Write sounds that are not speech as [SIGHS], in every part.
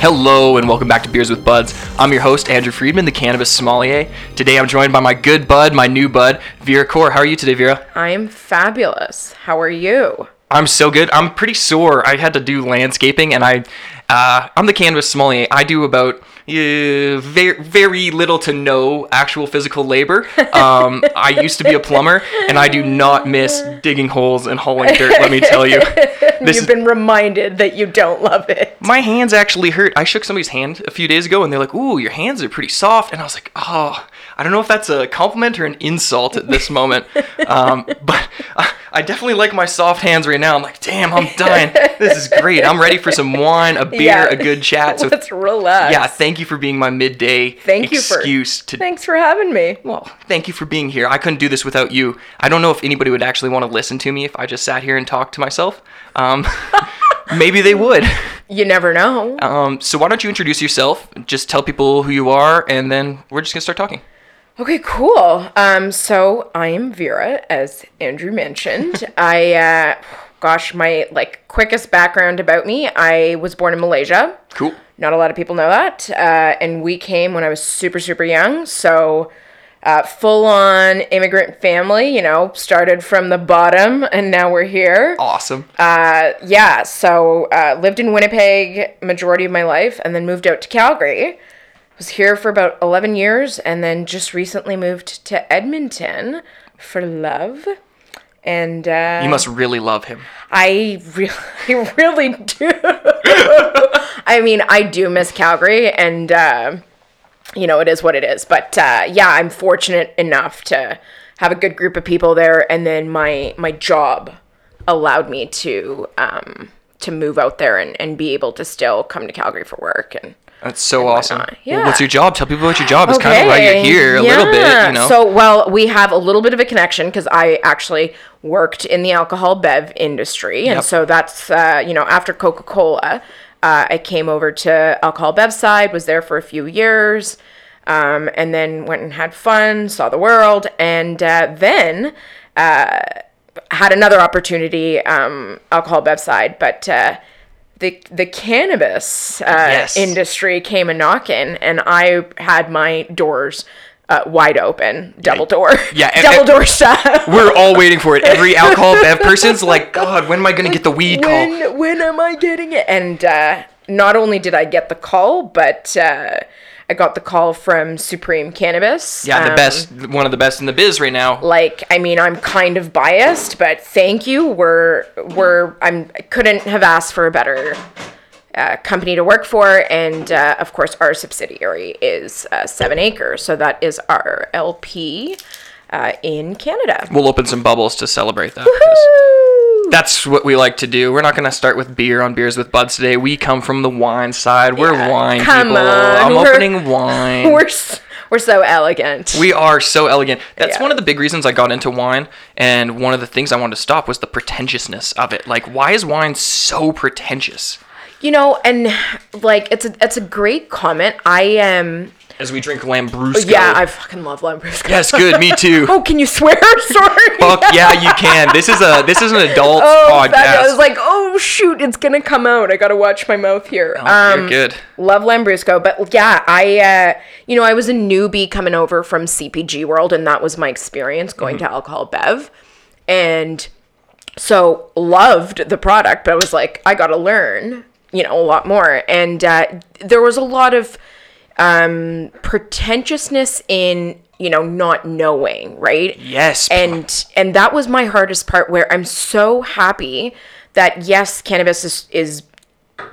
Hello and welcome back to Beers with Buds. I'm your host, Andrew Friedman, the cannabis sommelier. Today I'm joined by my good bud, my new bud, Vera Core. How are you today, Vera? I am fabulous. How are you? I'm so good. I'm pretty sore. I had to do landscaping and I, uh, I'm the cannabis sommelier. I do about uh, very, very little to no actual physical labor. Um, [LAUGHS] I used to be a plumber and I do not miss digging holes and hauling dirt, let me tell you. [LAUGHS] This You've been reminded that you don't love it. my hands actually hurt. I shook somebody's hand a few days ago, and they're like, "Ooh, your hands are pretty soft." And I was like, "Oh, I don't know if that's a compliment or an insult at this moment." um, [LAUGHS] but I, I definitely like my soft hands right now. I'm like, "Damn, I'm dying. This is great. I'm ready for some wine, a beer, Yeah. a good chat." So, Let's relax. yeah, thank you for being my midday Thank you for- excuse to. Thanks for having me. well, thank you for being here. I couldn't do this without you. I don't know if anybody would actually want to listen to me if I just sat here and talked to myself. Um, [LAUGHS] maybe they would. You never know. Um, so why don't you introduce yourself? Just tell people who you are, and then we're just gonna start talking. Okay, cool. Um, so I am Vera, as Andrew mentioned. [LAUGHS] I, uh, gosh, my like quickest background about me. I was born in Malaysia. Cool. Not a lot of people know that. Uh, and we came when I was super, super young. So, uh, full on immigrant family, you know, started from the bottom and now we're here. Awesome. Uh, yeah, so uh, lived in Winnipeg majority of my life and then moved out to Calgary. Was here for about 11 years and then just recently moved to Edmonton for love. And uh, you must really love him. I really, [LAUGHS] I really do. [LAUGHS] I mean, I do miss Calgary, and uh, you know, it is what it is. But uh, yeah, I'm fortunate enough to have a good group of people there, and then my my job allowed me to um, to move out there and, and be able to still come to Calgary for work and. That's so awesome. whatnot. Well, what's your job? Tell people about your job. It's kind of why you're here a little bit, you know. So, well, we have a little bit of a connection because I actually worked in the alcohol bev industry, and Yep. so that's uh, you know after Coca Cola, uh, I came over to alcohol bev side, was there for a few years, um, and then went and had fun, saw the world, and uh, then uh, had another opportunity, um, alcohol bev side, but. The, the cannabis uh, Yes. industry came a knocking, and I had my doors uh, wide open, double door, Yeah, [LAUGHS] double and- door shut. We're all waiting for it. Every [LAUGHS] alcohol bev person's like, God, when am I gonna get the weed call? when when am I getting it? And uh, not only did I get the call, but uh, I got the call from Supreme Cannabis. Yeah, the Um, best, one of the best in the biz right now. Like, I mean, I'm kind of biased, but thank you. We're we're I'm I couldn't have asked for a better. Uh, company to work for, and uh, of course, our subsidiary is uh, Seven Acres, so that is our LP uh, in Canada. We'll open some bubbles to celebrate that. That's what we like to do. We're not going to start with beer on Beers with Buds today. We come from the wine side. We're Yeah, wine people. on, I'm we're- opening wine. [LAUGHS] We're we're so elegant. We are so elegant. That's Yeah. one of the big reasons I got into wine, and one of the things I wanted to stop was the pretentiousness of it. Like, why is wine so pretentious? You know, and like it's a it's a great comment. I am As we drink Lambrusco. yeah, I fucking love Lambrusco. yes, good. Me too. [LAUGHS] Oh, can you swear? [LAUGHS] Sorry. Fuck yeah, you can. This is a this is an adult Oh, podcast. fabulous. I was like, oh shoot, it's gonna come out. I gotta watch my mouth here. Oh, um, you're good. Love Lambrusco, but yeah, I, uh, you know, I was a newbie coming over from CPG world, and that was my experience going Mm-hmm. to alcohol bev, and so loved the product, but I was like, I gotta learn, you know, a lot more, and uh, there was a lot of um, pretentiousness in, you know, not knowing, right? Yes. and and that was my hardest part where i'm so happy that yes cannabis is is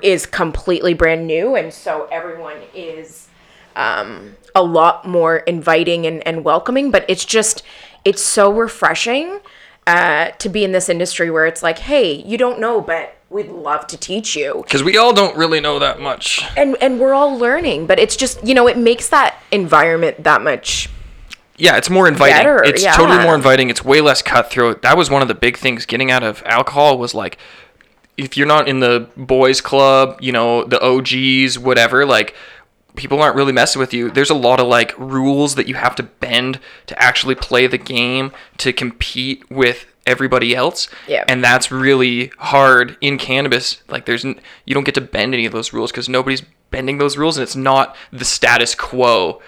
is completely brand new and so everyone is um a lot more inviting and, and welcoming but it's just it's so refreshing uh to be in this industry where it's like hey you don't know but we'd love to teach you because we all don't really know that much. and and we're all learning but it's just you know it makes that environment that much Yeah, it's more inviting. Better, it's yeah. totally more inviting. It's way less cutthroat. That was one of the big things getting out of alcohol was like if you're not in the boys club, you know, the OGs, whatever, like people aren't really messing with you. There's a lot of like rules that you have to bend to actually play the game to compete with everybody else. Yeah. And that's really hard in cannabis. Like there's n- you don't get to bend any of those rules because nobody's bending those rules and it's not the status quo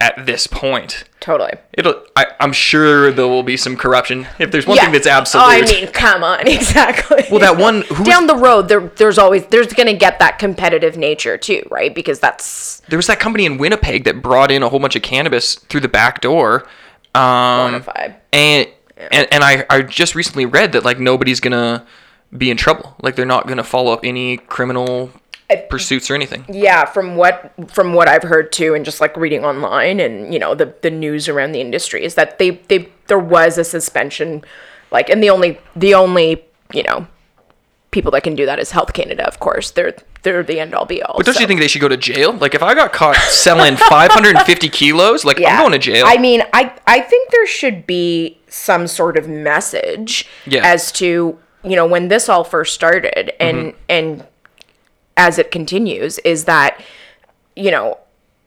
at this point. Totally. It'll I, I'm sure there will be some corruption. If there's one thing that's absolute Oh, I mean, come on, [LAUGHS] exactly. Well, that one- who down the road, there, there's always there's gonna get that competitive nature too, right? Because that's there was that company in Winnipeg that brought in a whole bunch of cannabis through the back door. Um, and and, and I, I just recently read that like nobody's gonna be in trouble like they're not gonna follow up any criminal pursuits or anything Yeah, from what from what I've heard too, and just like reading online and you know the the news around the industry is that they they there was a suspension, like, and the only the only you know people that can do that is Health Canada, of course. They're they're the end all be all. but don't so- you think they should go to jail like if i got caught selling [LAUGHS] 550 kilos like i'm going to jail I mean, I I think there should be some sort of message Yeah. as to you know when this all first started and Mm-hmm. and as it continues is that you know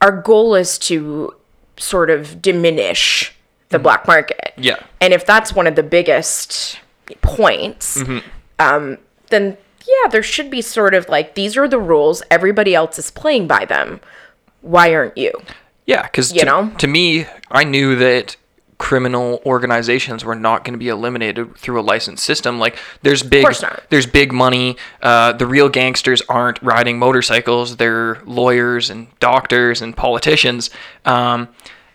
our goal is to sort of diminish the black market. Mm-hmm. Yeah. And if that's one of the biggest points, Mm-hmm. um, then yeah, there should be sort of like these are the rules. Everybody else is playing by them. Why aren't you? yeah because You to, know? to me i knew that criminal organizations were not going to be eliminated through a licensed system. Like there's big there's big money. Uh, the real gangsters aren't riding motorcycles. They're lawyers and doctors and politicians. Um,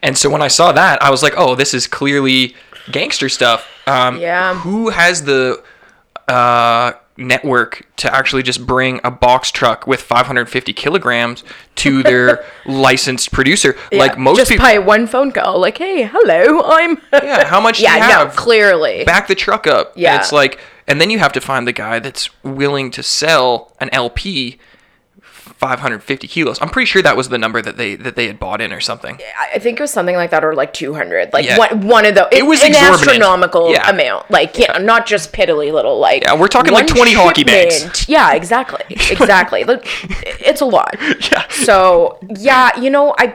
and so when i saw that i was like oh this is clearly gangster stuff. Um, Yeah. who has the uh, network to actually just bring a box truck with 550 kilograms to their [LAUGHS] licensed producer like Yeah, most just people by one phone call, like, hey, hello, I'm. yeah how much do [LAUGHS] yeah, you no, clearly. back the truck up. And Yeah. it's like, and then you have to find the guy that's willing to sell an LP 550 kilos. I'm pretty sure that was the number that they that they had bought in or something. I think it was something like that, or like two hundred, like Yeah. one one of the. It was an astronomical Yeah. amount, like yeah, not just piddly little like. Yeah, we're talking like one 20 hockey bags. Yeah, exactly, [LAUGHS] exactly. Look, it's a lot. Yeah. So yeah, you know, I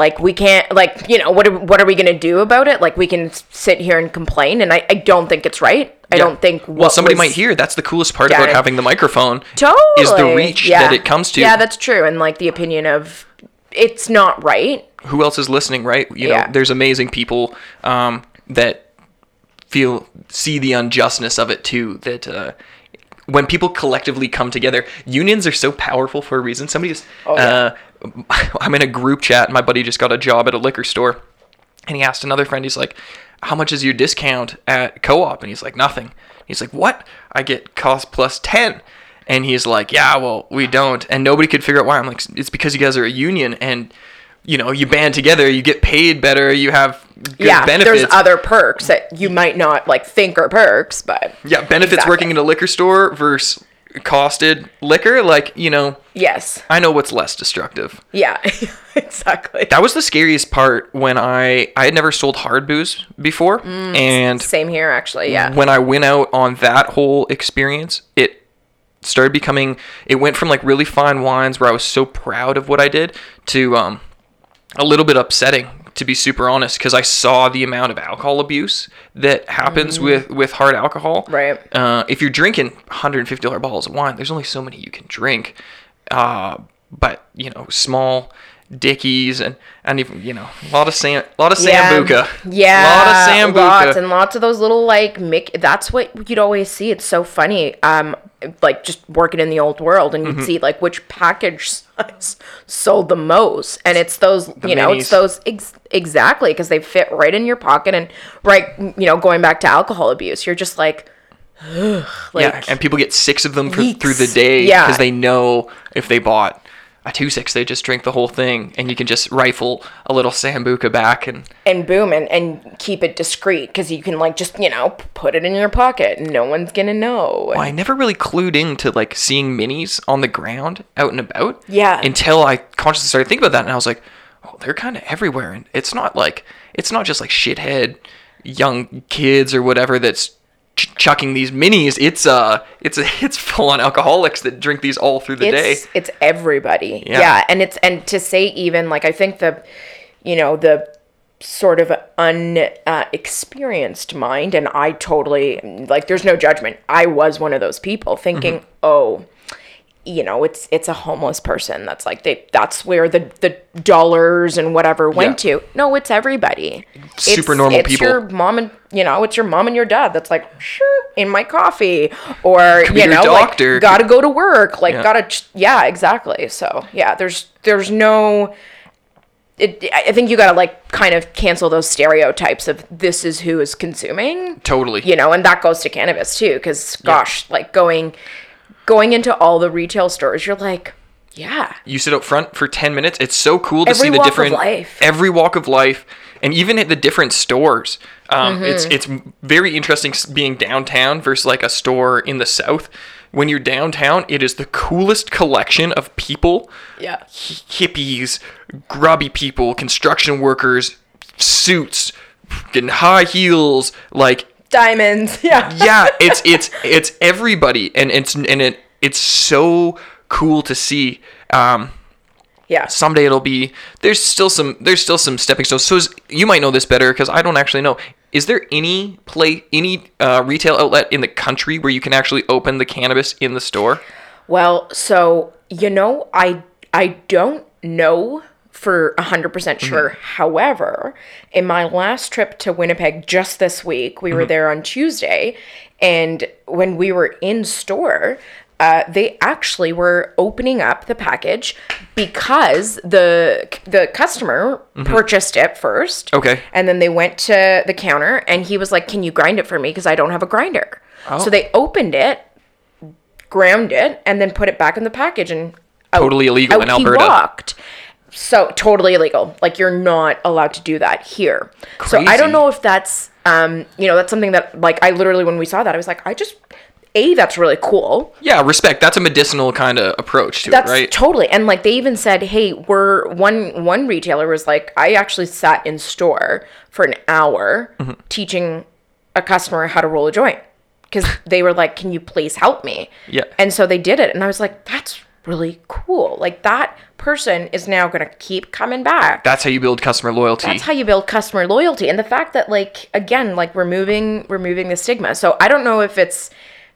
like we can't like you know what are, what are we gonna do about it? Like we can sit here and complain, and I, I don't think it's right. I Yeah. don't think. Well, somebody might hear. That's the coolest part Yeah. about having the microphone. Totally. Is the reach Yeah. that it comes to. Yeah, that's true. And like the opinion of it's not right. who else is listening, right? You know, there's amazing people um, that feel see the unjustness of it too. That uh, when people collectively come together, unions are so powerful for a reason. Somebody just, Oh, yeah. uh, [LAUGHS] I'm in a group chat. My buddy just got a job at a liquor store, and he asked another friend. He's like, "How much is your discount at co-op?" And he's like, "Nothing." He's like, "What? I get cost plus 10." And he's like, "Yeah, well, we don't." And nobody could figure out why. I'm like, "It's because you guys are a union and." You know, you band together, you get paid better, you have good yeah, benefits. there's other perks that you might not like think are perks, but yeah, benefits Exactly. working in a liquor store versus Costco liquor. Like, you know, yes, I know what's less destructive. yeah, [LAUGHS] exactly. That was the scariest part when I I had never sold hard booze before, Mm, and Same here, actually. Yeah, when I went out on that whole experience, it started becoming. It went from like really fine wines where I was so proud of what I did to um, a little bit upsetting, to be super honest, because I saw the amount of alcohol abuse that happens with with hard alcohol. Mm. Right. Uh, if you're drinking 150 dollar bottles of wine, there's only so many you can drink. Uh, but you know, small dickies and and even you know a lot of sam a lot of sambuca Yeah, a lot of sambuca lots and lots of those little like Mick. That's what you'd always see. It's so funny. Um, like just working in the old world, and you'd Mm-hmm. see like which package size sold the most, and it's those you know it's those ex- exactly because they fit right in your pocket, and right you know going back to alcohol abuse, you're just like. [SIGHS] Ugh, like yeah, and people get six of them for, through the day Yeah. because they know if they bought a two six, they just drink the whole thing, and you can just rifle a little sambuca back and and boom and, and keep it discreet because you can like just you know put it in your pocket and no one's gonna know Well, I never really clued into like seeing minis on the ground out and about. Yeah. Until I consciously started thinking about that, and I was like, oh, they're kind of everywhere, and it's not like it's not just like shithead young kids or whatever that's ch- chucking these minis. It's uh, it's a, [LAUGHS] it's full on alcoholics that drink these all through the it's day. it's everybody Yeah. yeah. and it's and to say even like i think the you know the sort of unexperienced uh, experienced mind and i totally like there's no judgment i was one of those people thinking Mm-hmm. oh you know it's it's a homeless person that's like they that's where the the dollars and whatever went Yeah. to no it's everybody Super it's, normal it's people. your mom and you know it's your mom and your dad that's like sure in my coffee or be you know doctor. like gotta go to work like Yeah. gotta ch- yeah exactly so yeah there's there's no it, I think you gotta like kind of cancel those stereotypes of this is who is consuming Totally. you know and that goes to cannabis too because gosh like going going into all the retail stores you're like yeah You sit up front for 10 minutes. It's so cool to Every see the walk of different life. every walk of life and even at the different stores. Um, Mm-hmm. it's it's very interesting being downtown versus like a store in the south. When you're downtown, it is the coolest collection of people. yeah hi- Hippies, grubby people, construction workers, suits, getting high heels, like diamonds [LAUGHS] yeah yeah, it's it's it's everybody, and it's and it it's so cool to see. Um, yeah someday it'll be. There's still some. There's still some stepping stones. So is, you might know this better because I don't actually know. Is there any play any uh, retail outlet in the country where you can actually open the cannabis in the store? Well, so you know, I I don't know for 100% mm-hmm. sure. However, in my last trip to Winnipeg just this week, we were mm-hmm. there on Tuesday, and when we were in store, uh, they actually were opening up the package because the the customer mm-hmm. purchased it first. Okay. And then they went to the counter and he was like, "Can you grind it for me because I don't have a grinder." So oh. they opened it, ground it, and then put it back in the package and out- Totally illegal out in he Alberta. walked. So totally illegal. Like you're not allowed to do that here. So I don't know if that's um you know that's something that like I literally when we saw that I was like I just a that's really cool. Yeah, respect. That's a medicinal kind of approach to That's it, right? totally. And like they even said, "Hey, we're one one retailer was like, I actually sat in store for an hour Mm-hmm. teaching a customer how to roll a joint because they were like, "Can you please help me?" Yeah. And so they did it, and I was like, "That's really cool. Like that person is now going to keep coming back." That's how you build customer loyalty. That's how you build customer loyalty, and the fact that like again, like removing removing the stigma. So I don't know if it's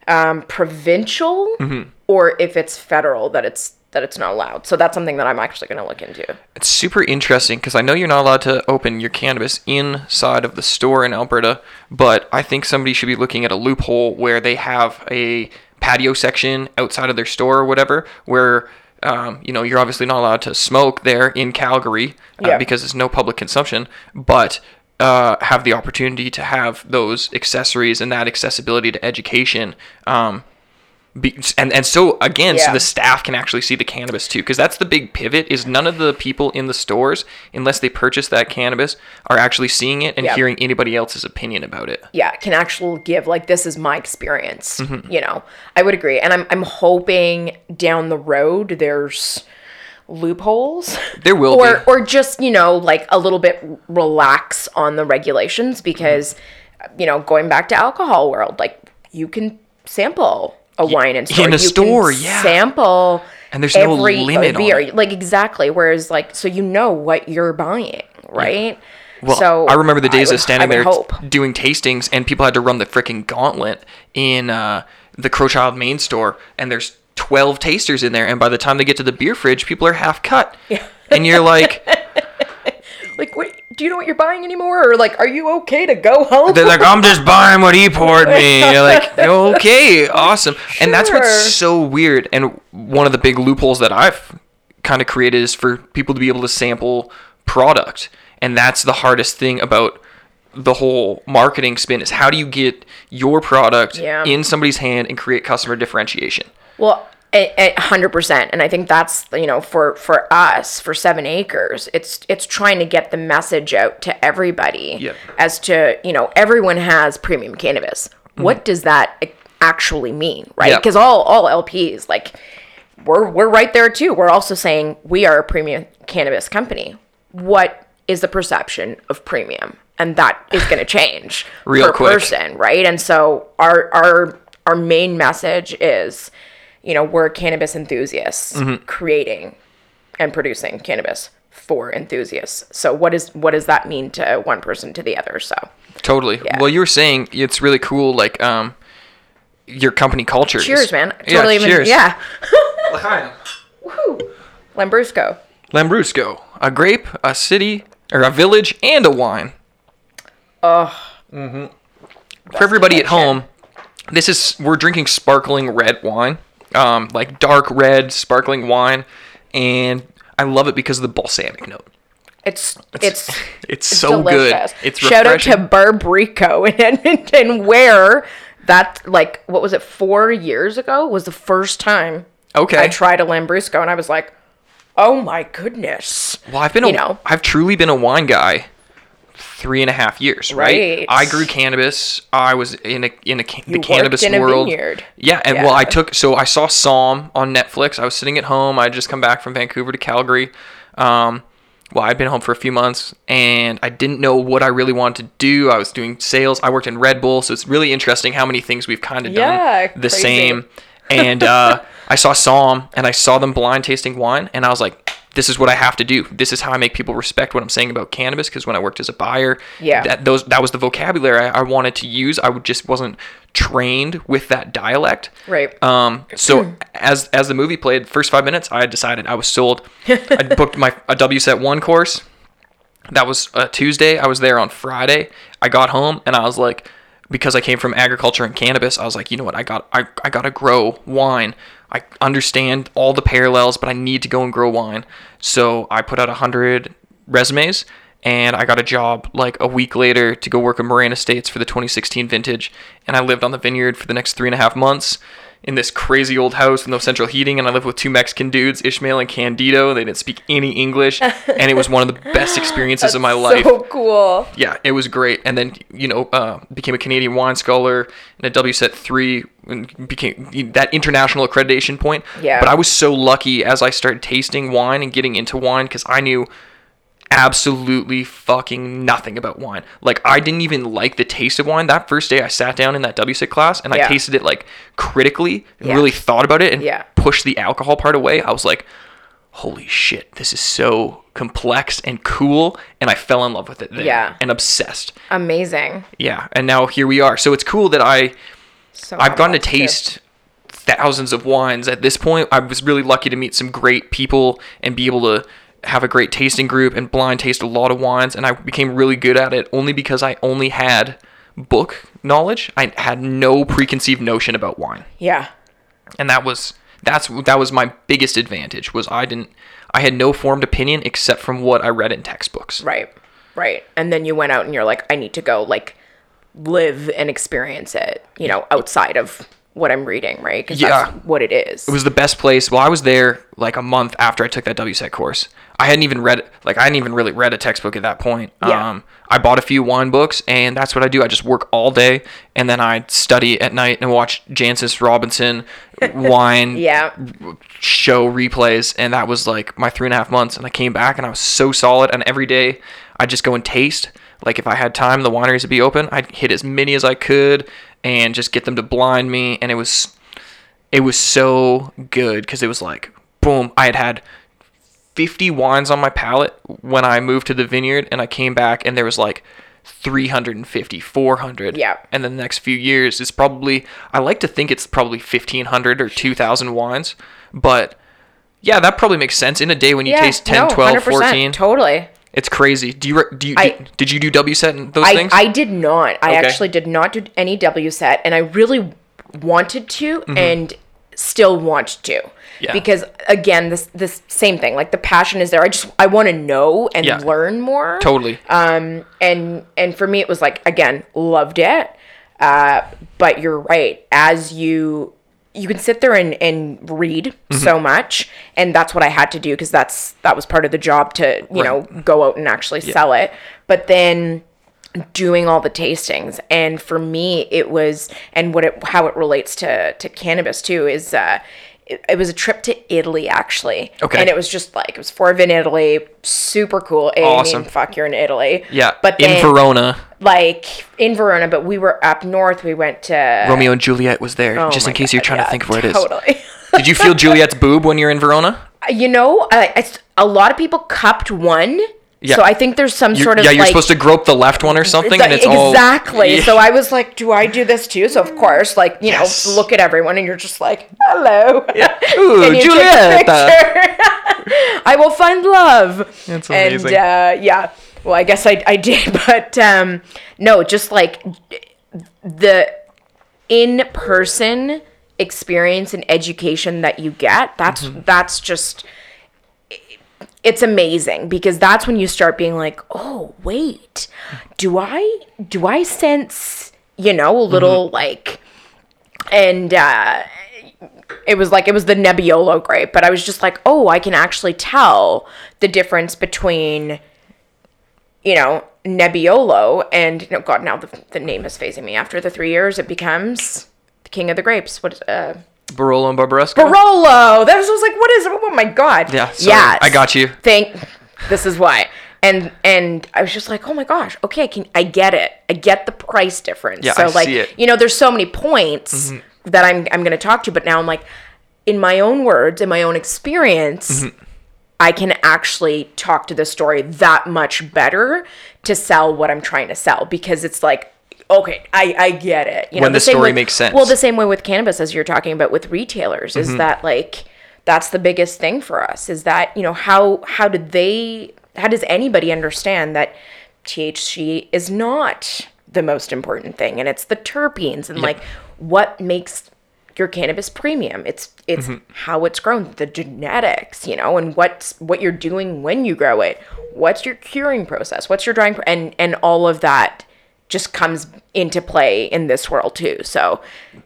um, provincial Mm-hmm. or if it's federal that it's that it's not allowed. So that's something that I'm actually going to look into. It's super interesting because I know you're not allowed to open your cannabis inside of the store in Alberta, but I think somebody should be looking at a loophole where they have a patio section outside of their store or whatever, where um, you know you're obviously not allowed to smoke there in Calgary uh, Yeah. because it's no public consumption, but uh, have the opportunity to have those accessories and that accessibility to education. Um, be, and and so again, so the staff can actually see the cannabis too, because that's the big pivot. Is none of the people in the stores, unless they purchase that cannabis, are actually seeing it and Yeah. hearing anybody else's opinion about it. Yeah, can actually give like this is my experience. Mm-hmm. You know, I would agree, and I'm I'm hoping down the road there's loopholes. There will or be. or just you know like a little bit relax on the regulations because you know going back to alcohol world like you can sample a wine in store in a You can store, yeah. sample And there's no limit on beer it. like exactly whereas like so you know what you're buying right Well, so I remember the days would- of standing there hope. doing tastings, and people had to run the freaking gauntlet in uh, the Crowchild main store, and there's 12 tasters in there, and by the time they get to the beer fridge, people are half cut. Yeah. And you're like, [LAUGHS] like do you know what you're buying anymore or like are you okay to go home they're like, I'm just buying what he poured me. [LAUGHS] You're like, okay, awesome. Sure. And that's what's so weird. And one of the big loopholes that I've kind of created is for people to be able to sample product. And that's the hardest thing about the whole marketing spin is how do you get your product Yeah. in somebody's hand and create customer differentiation? Well, hundred percent, and I think that's you know for for us for Seven Acres, it's it's trying to get the message out to everybody Yep. as to you know everyone has premium cannabis. Mm-hmm. What does that actually mean, right? Because all all LPs like we're we're right there too. We're also saying we are a premium cannabis company. What is the perception of premium, and that is going [SIGHS] to change Real per quick. person, right? And so our our our main message is, you know, we're cannabis enthusiasts Mm-hmm. creating and producing cannabis for enthusiasts. So what is what does that mean to one person to the other? So Totally. Well, you were saying it's really cool, like um, your company culture. is- cheers, man. Yeah, Totally even cheers. yeah. [LAUGHS] L'chaim. Woo. Lambrusco. Lambrusco, a grape, a city, or a village, and a wine. Oh, For everybody at home, this is we're drinking sparkling red wine, um, like dark red sparkling wine, and I love it because of the balsamic note. it's it's It's, [LAUGHS] it's so delicious. good. It's Shout out to Bar Bricco [LAUGHS] in Edmonton, where that like what was it four years ago was the first time Okay. I tried a Lambrusco, and I was like, oh my goodness. Well, I've been a, you know. I've truly been a wine guy three and a half years, right? Right. I grew cannabis. I was in a in a the You cannabis in world. Yeah, and well, I took so I saw Somm on Netflix. I was sitting at home. I just come back from Vancouver to Calgary. Um, well, I'd been home for a few months, and I didn't know what I really wanted to do. I was doing sales. I worked in Red Bull, so it's really interesting how many things we've kind of Yeah, done the crazy. same. And uh, [LAUGHS] I saw Somm, and I saw them blind tasting wine, and I was like, "This is what I have to do. This is how I make people respect what I'm saying about cannabis." Because when I worked as a buyer, Yeah. that those that was the vocabulary I, I wanted to use. I would just wasn't trained with that dialect. Right. Um, so as as the movie played, first five minutes, I had decided I was sold. I [LAUGHS] booked my a WSET one course. That was a Tuesday. I was there on Friday. I got home and I was like, because I came from agriculture and cannabis, I was like, you know what? I got I, I gotta grow wine. I understand all the parallels, but I need to go and grow wine. So I put out a hundred resumes and I got a job like a week later to go work at Moraine Estates for the 2016 vintage. And I lived on the vineyard for the next three and a half months in this crazy old house with no central heating. And I lived with two Mexican dudes, Ishmael and Candido. They didn't speak any English. [LAUGHS] And it was one of the best experiences of my life. So cool. Yeah, it was great. And then, you know, uh, became a Canadian wine scholar and a WSET 3 and became that international accreditation point. Yeah. But I was so lucky as I started tasting wine and getting into wine because I knew absolutely fucking nothing about wine. Like I didn't even like the taste of wine. That first day I sat down in that WSET class and I tasted it like critically and Yeah. really thought about it and Yeah. pushed the alcohol part away. I was like, holy shit, this is so complex and cool. And I fell in love with it there Yeah. and obsessed. Amazing. Yeah. And now here we are. So it's cool that I So I've gotten to taste thousands of wines at this point. I was really lucky to meet some great people and be able to have a great tasting group and blind taste a lot of wines. And I became really good at it only because I only had book knowledge. I had no preconceived notion about wine Yeah. and that was that's that was my biggest advantage was I didn't I had no formed opinion except from what I read in textbooks. Right. Right. And then you went out and you're like, I need to go like live and experience it, you know, outside of what I'm reading, right? Because Yeah. that's what it is. It was the best place. Well, I was there like a month after I took that WSET course. I hadn't even read like I hadn't even really read a textbook at that point. Yeah. Um, I bought a few wine books, and that's what I do. I just work all day, and then I study at night and watch Jancis Robinson [LAUGHS] wine yeah. show replays and that was like my three and a half months and i came back and i was so solid and every day i'd just go and taste like if i had time the wineries would be open i'd hit as many as i could and just get them to blind me and it was it was so good because it was like boom i had had 50 wines on my palate when i moved to the vineyard and i came back and there was like 350 400 Yeah. and the next few years is probably i like to think it's probably 1500 or 2000 wines but yeah that probably makes sense in a day when you yeah. taste 10 no, 12 14 Totally. It's crazy do you do you I- did, did you do wset and those I, things I did not. I Okay. actually did not do any WSET, and I really wanted to, Mm-hmm. and still want to. Yeah. Because again, this this same thing. Like the passion is there. I just I want to know and Yeah. learn more. totally Um, and and for me, it was like again, loved it. Uh, but you're right. As you you can sit there and and read Mm-hmm. so much, and that's what I had to do because that's that was part of the job to you know go out and actually sell it. But then doing all the tastings and for me it was and what it how it relates to to cannabis too is uh it, it was a trip to Italy actually. Okay. And it was just like it was four of in Italy, super cool. I mean, Awesome. fuck, you're in Italy. Yeah. But in Verona, like in Verona, but we were up north. We went to Romeo and Juliet was there. Oh just in case you're trying yeah, to think of where it is. Totally. Did you feel [LAUGHS] Juliet's boob when you're in Verona? you know, a lot of people cupped one. Yeah. So I think there's some You're- sort of yeah, you're like, supposed to grope the left one or something, and it's all exactly. Yeah. So I was like, do I do this too? So of [LAUGHS] course, like you Yes. know, look at everyone, and you're just like, hello. [LAUGHS] Ooh, take a Juliet. I will find love. That's And amazing. uh, yeah, well, I guess I I did, [LAUGHS] but um, no, just like the in person experience and education that you get. That's Mm-hmm. that's just it's amazing because that's when you start being like, "Oh, wait. Do I do I sense, you know, a little like and uh it was like it was the Nebbiolo grape, but I was just like, "Oh, I can actually tell the difference between you know, Nebbiolo and god, now the, the name is phasing me. After the 3 years, it becomes the king of the grapes. What is uh Barolo and Barbaresco. Barolo. That was, I was like, what is? Oh my god. Yeah, sorry. I got you. Thank. This is why. And and I was just like, oh my gosh. Okay, I can I get it. I get the price difference. Yeah, so I like, see it. Mm-hmm. you know, there's so many points that I'm I'm gonna talk to, but now I'm like, in my own words, in my own experience. Mm-hmm. I can actually talk to the story that much better to sell what I'm trying to sell because it's like, okay, I, I get it. You When the same story way- makes sense. Well, the same way with cannabis as you're talking about with retailers is mm-hmm. that like that's the biggest thing for us is that you know how how did they how does anybody understand that THC is not the most important thing and it's the terpenes and like what makes your cannabis premium it's it's how it's grown the genetics you know and what's what you're doing when you grow it what's your curing process what's your drying pro- and and all of that just comes into play in this world too so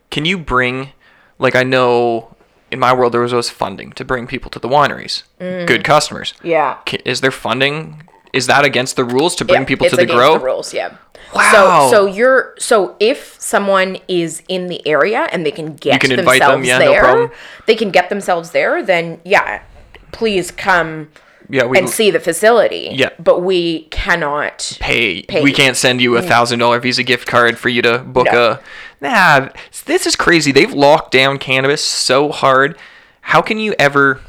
Can you bring, like, I know in my world there was always funding to bring people to the wineries, Mm. good customers. yeah Is there funding? Is that against the rules to bring Yeah, people to the against grow? The rules, yeah. Wow. So so you're so if someone is in the area and they can get can invite them, themselves yeah, no there, problem. they can get themselves there. Then yeah, please come yeah, we and see the facility. Yeah. but we cannot. pay. Pay. We can't send you a mm. thousand dollar Visa gift card for you to book No. a. Nah, this is crazy. They've locked down cannabis so hard. How can you ever?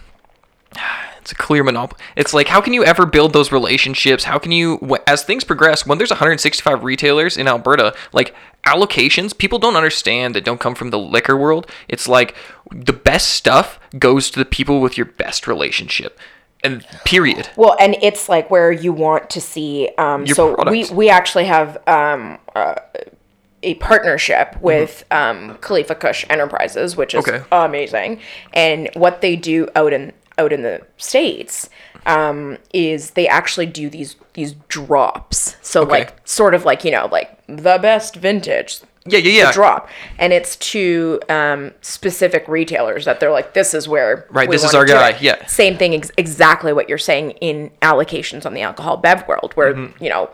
It's a clear monopoly. It's like how can you ever build those relationships? How can you, as things progress, when there's 165 retailers in Alberta, like allocations, people don't understand that don't come from the liquor world. It's like the best stuff goes to the people with your best relationship, and period. Well, and it's like where you want to see. Um, Your so products. we we actually have um, uh, a partnership with um, Khalifa Kush Enterprises, which is Okay. amazing. And what they do out in out in the states um, is they actually do these these drops. So like sort of like you know like the best vintage. Yeah, yeah, yeah. Drop, and it's to um, specific retailers that they're like, "This is where Right, this is our guy, it." yeah. same thing ex- exactly what you're saying in allocations on the alcohol bev world where Mm-hmm. you know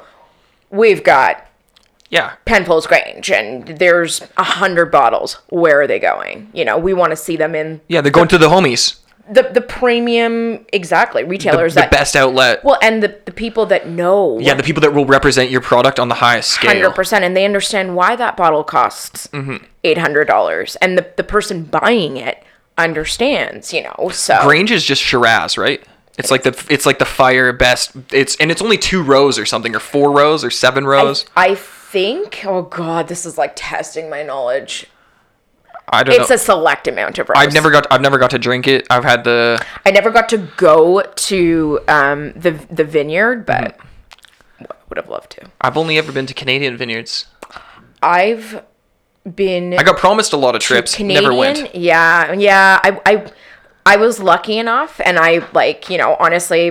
we've got Yeah, penfolds grange and there's a hundred bottles where are they going you know we want to see them in yeah. They're going to the homies. The the premium exactly the, retailers the that best outlet. well and the, the people that know yeah, the people that will represent your product on the highest scale. hundred percent, and they understand why that bottle costs Mm-hmm. hundred dollars, and the the person buying it understands, you know. So Grange is just Shiraz, right? It's like the it's like the fire best. It's and it's only two rows or something, or four rows or seven rows. I think, oh god, this is like testing my knowledge. I, don't It's know. a select amount of. I've never got I've never got to drink it. I've had the I never got to go to um, the the vineyard, but Mm-hmm. would have loved to. I've only ever been to Canadian vineyards. I've been I got promised a lot of trips, never went. Yeah, yeah. I, I, I was lucky enough, and I like you know honestly,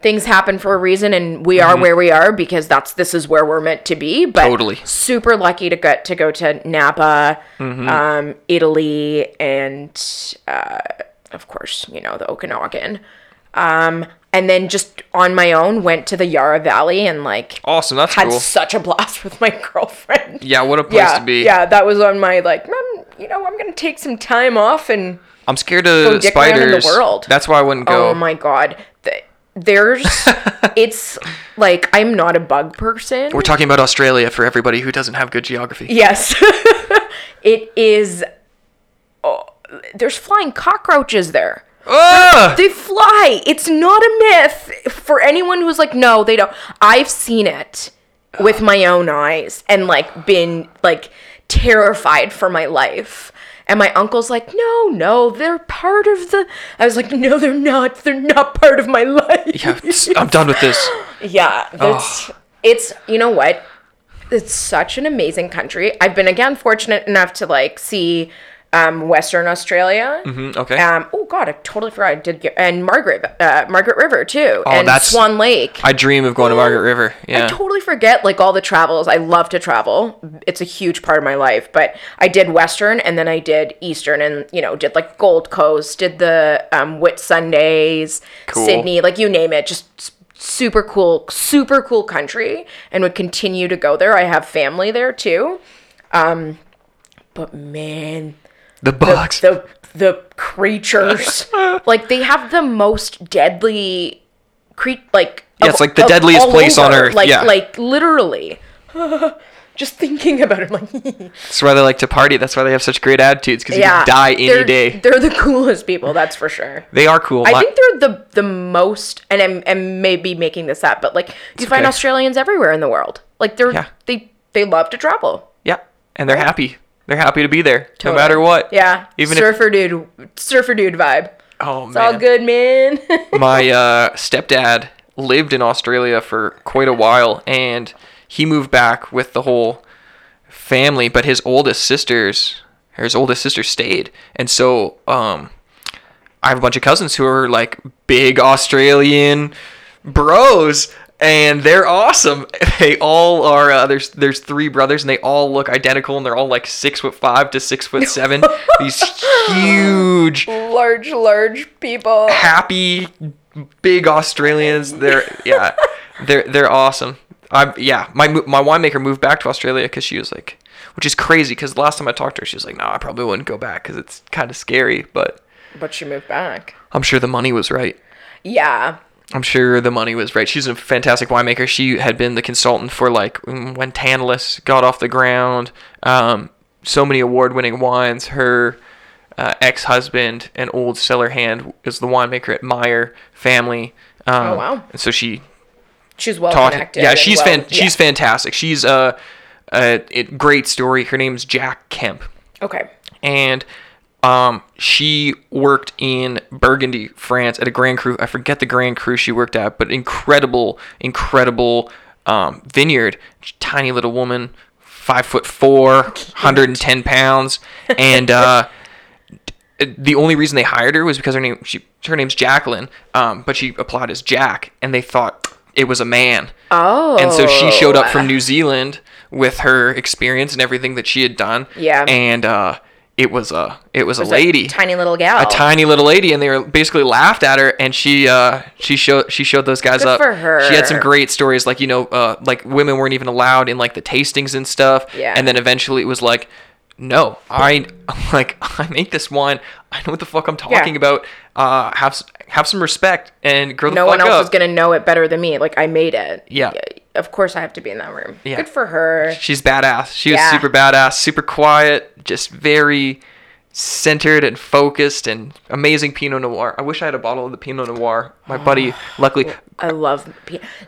things happen for a reason, and we are where we are because that's this is where we're meant to be. But Mm-hmm. Totally. super lucky to get to go to Napa, Mm-hmm. um, Italy, and uh, of course you know the Okanagan. Um, and then just on my own went to the Yarra Valley and like Awesome, that's had cool. such a blast [LAUGHS] with my girlfriend Yeah, what a place yeah, to be. Yeah, that was on my like, "Mm, you know, I'm gonna take some time off and I'm scared of around in the spiders. world. That's why I wouldn't go. Oh my god. Th- There's [LAUGHS] it's like I'm not a bug person. We're talking about Australia for everybody who doesn't have good geography. Yes. [LAUGHS] it is oh, there's flying cockroaches there. They fly. It's not a myth for anyone who's like, no, they don't. I've seen it with my own eyes and like been like terrified for my life. And my uncle's like, no, no, they're part of the. I was like, no, they're not. They're not part of my life. Yeah, I'm done with this. [LAUGHS] Yeah, it's it's you know what? It's such an amazing country. I've been again fortunate enough to like see um, Western Australia. Mm, Okay. Um, oh God, I totally forgot. I did get and Margaret, uh, Margaret River too, Oh, and that's- Swan Lake. I dream of going to Margaret River. Yeah. I totally forget like all the travels. I love to travel. It's a huge part of my life. But I did Western and then I did Eastern and you know did like Gold Coast, did the um, Whitsundays, Cool. Sydney, like you name it. Just super cool, super cool country, and would continue to go there. I have family there too. Um, but man, the bugs. the the creatures [LAUGHS] like they have the most deadly cre- like Yeah, of- it's like the of deadliest place on earth, like yeah. like literally [LAUGHS] just thinking about it I'm like [LAUGHS] That's why they like to party. That's why they have such great attitudes because yeah you can die any they're, day. they're the coolest people that's for sure They are cool. I My- think they're the the most, and I'm, I'm maybe making this up, but like you find okay. Australians everywhere in the world. Like they're Yeah. they they love to travel. yeah, and they're happy. They're happy to be there, Totally. no matter what. Yeah, Even if- surfer dude, surfer dude vibe. Oh It's man. all good, man. [LAUGHS] my uh, stepdad lived in Australia for quite a while, and he moved back with the whole family. But his oldest sisters, his oldest sister stayed, and so um, I have a bunch of cousins who are like big Australian bros. And they're awesome. [LAUGHS] They all are. Uh, there's there's three brothers, and they all look identical, and they're all like six foot five to six foot seven. [LAUGHS] These huge, large, large people. happy big Australians. They're [LAUGHS] yeah, they're they're awesome. I yeah, my my winemaker moved back to Australia because she was like, which is crazy because last time I talked to her, she was like, no, I probably wouldn't go back because it's kind of scary, but But she moved back. I'm sure the money was right. Yeah. I'm sure the money was right. She's a fantastic winemaker. She had been the consultant for like when Tantalus got off the ground. Um, so many award-winning wines. Her uh, ex-husband an old cellar hand is the winemaker at Meyer Family. Um, Oh, wow. And so she She's well taught. connected. Yeah, she's well- fan. yeah. She's fantastic. She's a, a it, great story. Her name's Jack Kemp Okay. and um, she worked in Burgundy, France, at a Grand Cru. I forget the Grand Cru she worked at, but incredible, incredible um, vineyard. Tiny little woman, five foot four, 110 pounds, and uh, the only reason they hired her was because her name she her name's Jacqueline, um, but she applied as Jack, and they thought it was a man. Oh. And so she showed up from New Zealand with her experience and everything that she had done. Yeah. And uh, it was a it was, It was a lady, tiny little gal. a tiny little lady, and they were basically laughed at her. And she uh, she showed she showed those guys Good up. for her. She had some great stories, like you know, uh, like women weren't even allowed in like the tastings and stuff. Yeah. And then eventually it was like. No, I like [LAUGHS] I make this wine. I know what the fuck I'm talking about. Uh, have have some respect and grow the no fuck one else up. is gonna know it better than me. Like I made it. Yeah. Of course I have to be in that room. Yeah. Good for her. She's badass. She was super badass, super quiet, just very centered and focused and amazing Pinot Noir. I wish I had a bottle of the Pinot Noir. My buddy, [SIGHS] luckily, I love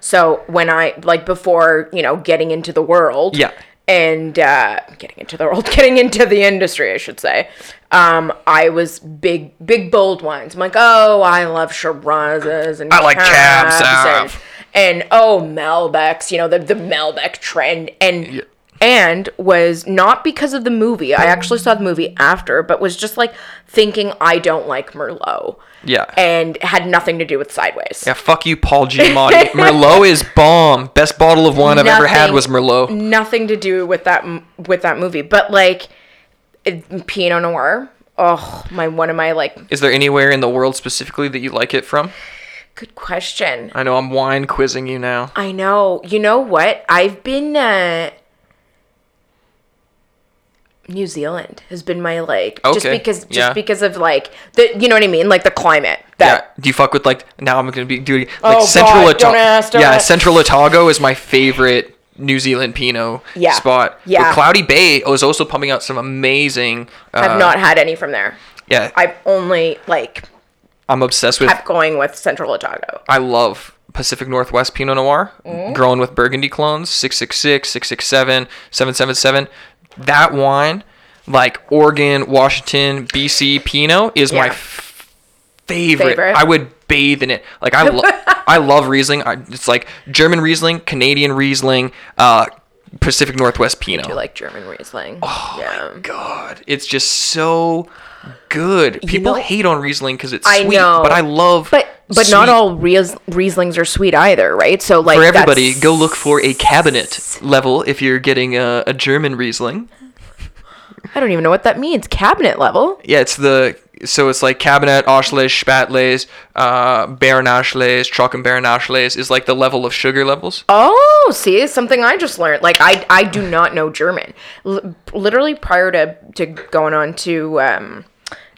so when I like before you know getting into the world Yeah. and uh, getting into the world [LAUGHS] getting into the industry I should say um I was big big bold wines I'm like oh I love Shirazes and I like Cab and, Sauv. And oh Malbecs you know the the Malbec trend and and was not because of the movie I actually saw the movie after but was just like thinking I don't like Merlot yeah. and had nothing to do with Sideways yeah, fuck you, Paul Giamatti. [LAUGHS] Merlot is bomb. Best bottle of wine I've ever had was Merlot. nothing to do with that with that movie but like it, pinot noir oh my one of my like Is there anywhere in the world specifically that you like it from? Good question I know I'm wine quizzing you now. i know you know what i've been uh New Zealand has been my like just because just yeah. because of like the you know what I mean like the climate Yeah. that Do you fuck with like now? I'm gonna be doing like Oh, Central God, Otago. ask, Yeah, ask. Central Otago is my favorite New Zealand Pinot Yeah, spot. yeah. But Cloudy Bay was also pumping out some amazing. Uh, I've not had any from there. Yeah, I've only like I'm obsessed with. kept going with Central Otago. I love Pacific Northwest Pinot Noir, Mm-hmm. growing with Burgundy clones, 666, 667, 777. That wine, like Oregon, Washington, BC Pinot, is my f- favorite. Favorite? I would bathe in it. Like I, lo- [LAUGHS] I love Riesling. I, it's like German Riesling, Canadian Riesling, uh, Pacific Northwest Pinot. Do like German Riesling? Oh yeah. God, it's just so good. People know- hate on Riesling because it's I sweet, know. but I love. But but not all Ries- Rieslings are sweet either, right? So like for everybody, go look for a Kabinett level if you're getting a, a German Riesling. I don't even know what that means. Kabinett level. Yeah, it's the so it's like Kabinett, Auslese, Spätlese, uh, Beerenauslese, Trockenbeerenauslese is like the level of sugar levels. Oh, see, something I just learned. Like I I do not know German. L- literally prior to to going on to um,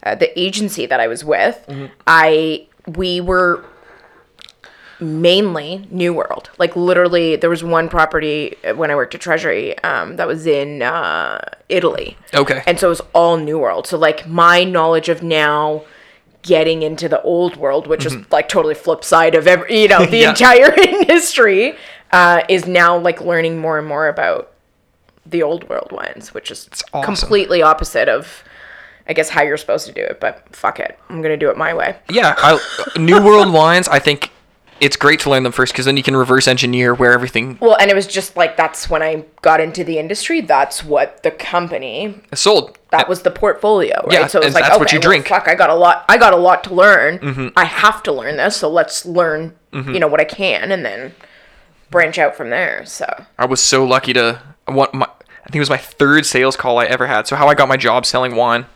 uh, the agency that I was with, I we were mainly New World. Like literally, there was one property when I worked at Treasury um, that was in uh, Italy. Okay. And so it was all New World. So like my knowledge of now getting into the old world, which is like totally flip side of every you know, [LAUGHS] the Mm-hmm. Yeah. entire [LAUGHS] industry, uh, is now like learning more and more about the old world wines, which is awesome. completely opposite of I guess how you're supposed to do it, but fuck it. I'm gonna do it my way. yeah, I, New World [LAUGHS] wines. I think it's great to learn them first because then you can reverse engineer where everything Well, and it was just like that's when I got into the industry. That's what the company sold. that was the portfolio, right? Yeah, so it was and like, that's okay, what you well, drink. Mm-hmm. fuck, I got a lot. I got a lot to learn. I have to learn this, so let's learn, you know, what I can, and then branch out from there. So I was so lucky to what my I think it was my third sales call I ever had. So how I got my job selling wine.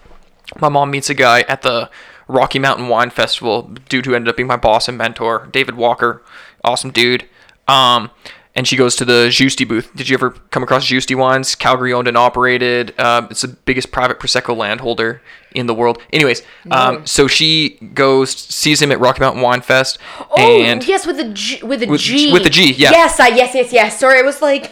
My mom meets a guy at the Rocky Mountain Wine Festival, dude who ended up being my boss and mentor, David Walker, awesome dude. Um, and she goes to the Giusti booth. Did you ever come across Giusti Wines? Calgary owned and operated. Um, it's the biggest private prosecco landholder in the world. Anyways, um, so she goes sees him at Rocky Mountain Wine Fest, and oh yes, with the G, with the G, with the G, yeah. Yes, I yes yes yes. Sorry, it was like,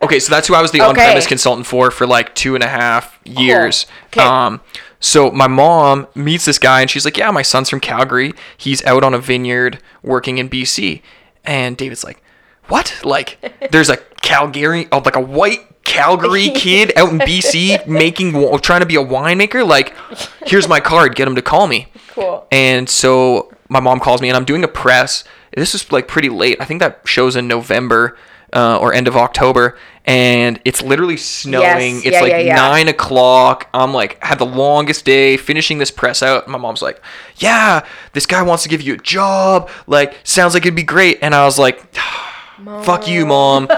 Okay, so that's who I was the [LAUGHS] Okay. on-premise consultant for for like two and a half years. Okay. Um, so my mom meets this guy and she's like, "Yeah, my son's from Calgary. He's out on a vineyard working in BC." And David's like, "What? Like, [LAUGHS] there's a Calgary, oh, like a white Calgary [LAUGHS] kid out in BC making, trying to be a winemaker? Like, here's my card. Get him to call me." cool. And so my mom calls me, and I'm doing a press. This is like pretty late. I think that shows in November uh, or end of October, and it's literally snowing. Yes, It's yeah, like yeah, yeah. nine o'clock. I'm like had the longest day finishing this press out. My mom's like, "Yeah, this guy wants to give you a job. Like, sounds like it'd be great." And I was like, "Fuck you, mom.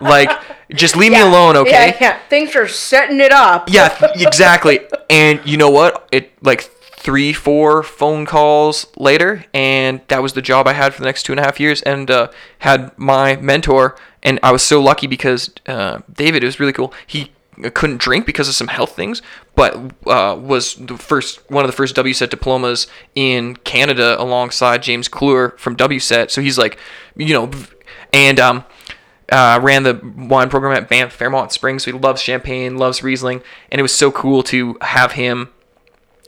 like, just leave me [LAUGHS] alone, okay?" Yeah, yeah. Thanks for setting it up. Yeah, exactly. [LAUGHS] And you know what? It like three, four phone calls later, and that was the job I had for the next two and a half years, and uh, had my mentor. And I was so lucky because uh, David, it was really cool. He couldn't drink because of some health things, but uh, was the first one of the first WSET diplomas in Canada alongside James Clure from WSET. So he's like, you know, and um, uh, ran the wine program at Banff Fairmont Springs. So he loves champagne, loves Riesling, and it was so cool to have him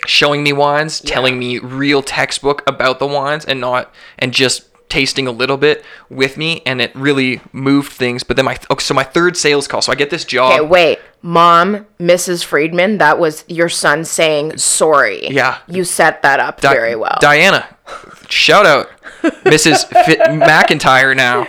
showing me wines, telling me real textbook about the wines, and not and just tasting a little bit with me, and it really moved things. But then my okay, so my third sales call, so I get this job. Okay, wait, mom, Mrs. Friedman. That was your son saying sorry. Yeah. you set that up Di- very well. Diana, shout out, Mrs. Fit McIntyre. Now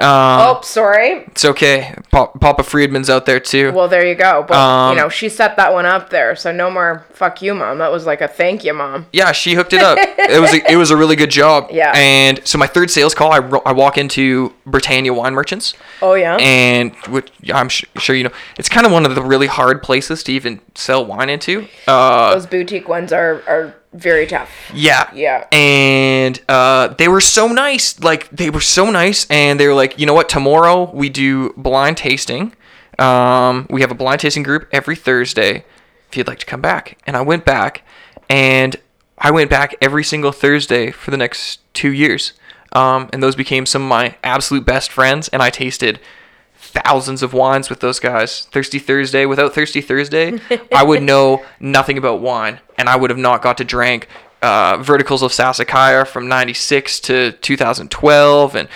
oh, sorry. it's okay. Pa- Papa Friedman's out there too. Well, there you go. But Um, you know, she set that one up there, so no more "fuck you, mom." That was like a "thank you, mom." Yeah, she hooked it up. it was a, it was a really good job. [LAUGHS] Yeah. And so my third sales call, I, ro- I walk into Britannia Wine Merchants. Oh yeah. And which I'm sh- sure you know, it's kind of one of the really hard places to even sell wine into. Uh, Those boutique ones are are very tough. yeah. Yeah. And uh, they were so nice. Like they were so nice, and they were like, you know what? Tomorrow we do blind tasting. Um, we have a blind tasting group every Thursday. If you'd like to come back, and I went back, and I went back every single Thursday for the next two years. Um, and those became some of my absolute best friends, and I tasted thousands of wines with those guys. Thirsty Thursday, without Thirsty Thursday, [LAUGHS] I would know nothing about wine, and I would have not got to drink uh, Verticals of Sassicaia from '96 to 2012, and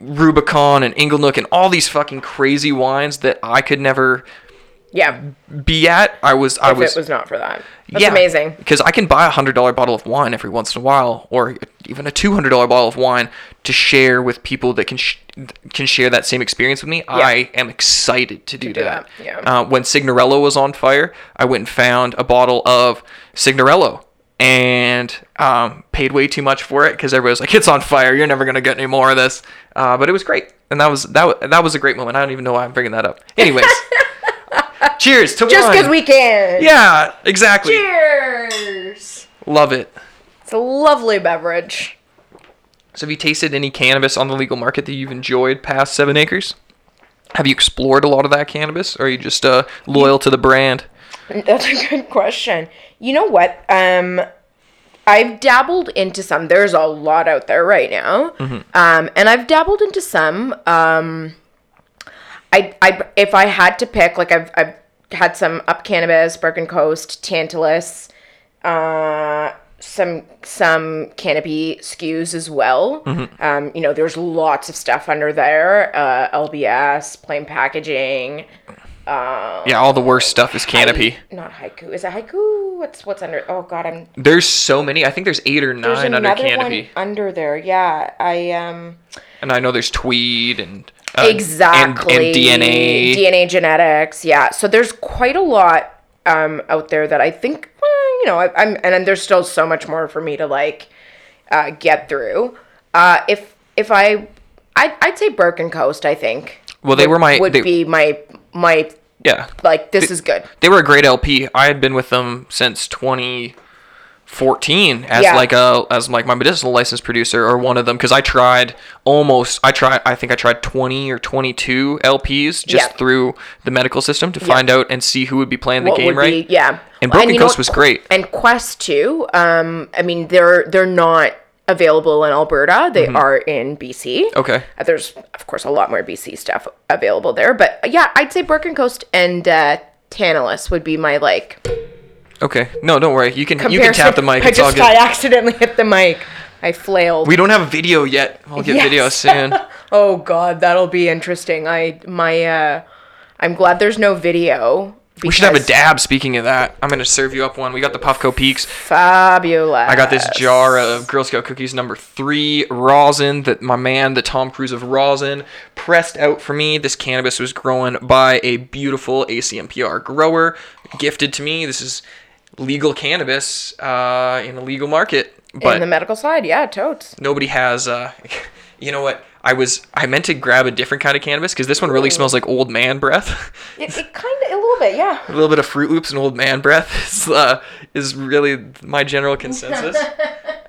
Rubicon and Inglenook, and all these fucking crazy wines that I could never Yeah. be at. I was, I If was, it was not for that. That's amazing. because I can buy a hundred dollar bottle of wine every once in a while, or even a two hundred dollar bottle of wine to share with people that can sh- can share that same experience with me. I am excited to do, do that. that, yeah. Uh, when Signorello was on fire, I went and found a bottle of Signorello and um, paid way too much for it because everybody was like, "It's on fire! You're never gonna get any more of this." Uh, but it was great, and that was that. wa- That was a great moment. I don't even know why I'm bringing that up. Anyways, [LAUGHS] cheers to Just wine. because we can. Yeah, exactly. Cheers. Love it. It's a lovely beverage. So, have you tasted any cannabis on the legal market that you've enjoyed past seven acres? Have you explored a lot of that cannabis, or are you just uh, loyal to the brand? That's a good question. You know what? Um, I've dabbled into some. There's a lot out there right now, um, and I've dabbled into some. Um, I, I, if I had to pick, like I've, I've had some up cannabis, Broken Coast, Tantalus, uh, some some canopy SKUs as well. Um, you know, there's lots of stuff under there. Uh, LBS, plain packaging. Yeah, all the worst stuff is canopy. Not Hiku. Is it Hiku? What's what's under? Oh God, I'm. There's so many. I think there's eight or There's nine under another canopy, one under there. Yeah, I um. and I know there's tweed and uh, exactly. and, and DNA. DNA genetics. Yeah. So there's quite a lot um out there that I think well, you know I, I'm and then there's still so much more for me to like uh, get through. Uh, if if I I'd, I'd say Broken Coast. I think. Well, they would- were my- would they- be my my yeah, like this is good. they were a great LP. I had been with them since 2014 as Yeah. like a as like my medicinal license producer or one of them because I tried almost I tried I think I tried 20 or 22 LPs just through the medical system to find out and see who would be playing the what game right. be yeah. And Broken know Coast was great. And Quest too. Um, I mean they're they're not available in Alberta. They are in BC. Mm-hmm. Okay. Uh, There's of course a lot more BC stuff available there, but yeah, I'd say Broken Coast and uh, Tantalus would be my like Okay. No, don't worry. You can you can tap the mic. I It's all just good. I accidentally hit the mic. I flailed. We don't have a video yet. We'll get video soon. [LAUGHS] oh god, that'll be interesting. I my uh I'm glad there's no video. We should have a dab. Speaking of that, I'm gonna serve you up one. We got the Puffco Peaks. Fabulous. I got this jar of Girl Scout cookies number three rosin that my man, the Tom Cruise of rosin, pressed out for me. This cannabis was grown by a beautiful ACMPR grower, gifted to me. This is legal cannabis uh, in a legal market, but in the medical side, yeah, totes. nobody has. Uh, [LAUGHS] you know what? I was I meant to grab a different kind of cannabis because this one really smells like old man breath. It, it kind of a little bit, yeah. [LAUGHS] a little bit of Froot Loops and Old Man Breath [LAUGHS] is, uh, is really my general consensus.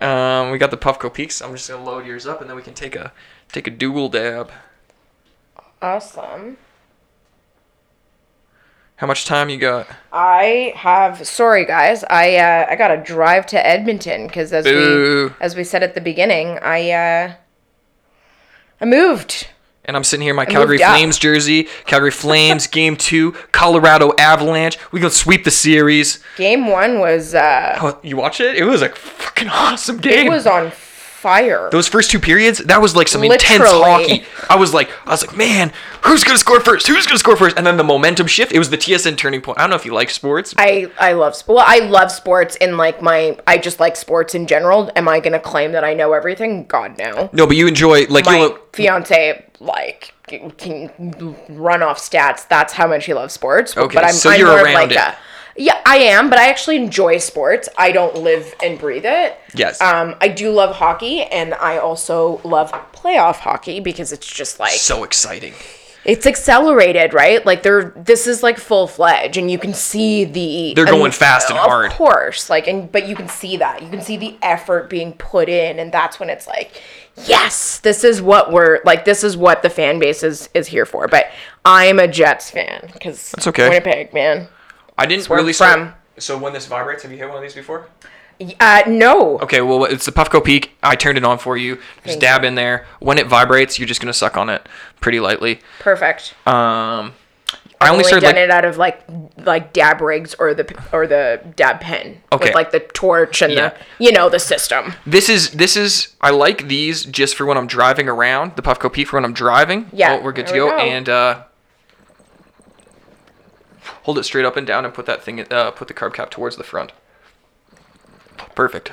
um, we got the Puffco Peaks. I'm just gonna load yours up, and then we can take a take a dual dab. Awesome. How much time you got? I have sorry guys, I uh, I got to drive to Edmonton because as Boo. we as we said at the beginning, I uh, I moved. And I'm sitting here in my Calgary moved up. Flames jersey. Calgary Flames, [LAUGHS] Game Two, Colorado Avalanche. We gonna sweep the series. Game one was uh, Oh, you watch it? It was a fucking awesome game. it was on fire. Those first two periods, that was like some intense hockey. I was like, I was like, man, who's gonna score first? Who's gonna score first? And then the momentum shift. It was the TSN turning point. I don't know if you like sports. I I love. Well, I love sports in like my I just like sports in general. Am I gonna claim that I know everything? God no. no, but you enjoy like My you. fiance like can run off stats. That's how much he loves sports. Okay, but I'm, so I'm you're around like it. a yeah, I am, but I actually enjoy sports. I don't live and breathe it. Yes. Um, I do love hockey, and I also love playoff hockey because it's just like So exciting. it's accelerated, right? Like they're this is like full fledged, and you can see the They're going fast and hard. Of course, like and but you can see that you can see the effort being put in, and that's when it's like, yes, this is what we're like. This is what the fan base is is here for. But I'm a Jets fan because That's okay. Winnipeg, man. I didn't really start. from. So when this vibrates, have you hit one of these before? Uh, no. Okay, well it's the Puffco Peak. I turned it on for you. Just Thank dab you. in there. When it vibrates, you're just gonna suck on it pretty lightly. Perfect. Um, I only only started done like it out of like like dab rigs or the or the dab pen Okay. with like the torch and Yeah. the you know the system. this is this is I like these just for when I'm driving around. The Puffco Peak for when I'm driving. Yeah, oh, we're good to there we go. go. And uh, hold it straight up and down and put that thing. Uh, put the carb cap towards the front. Perfect.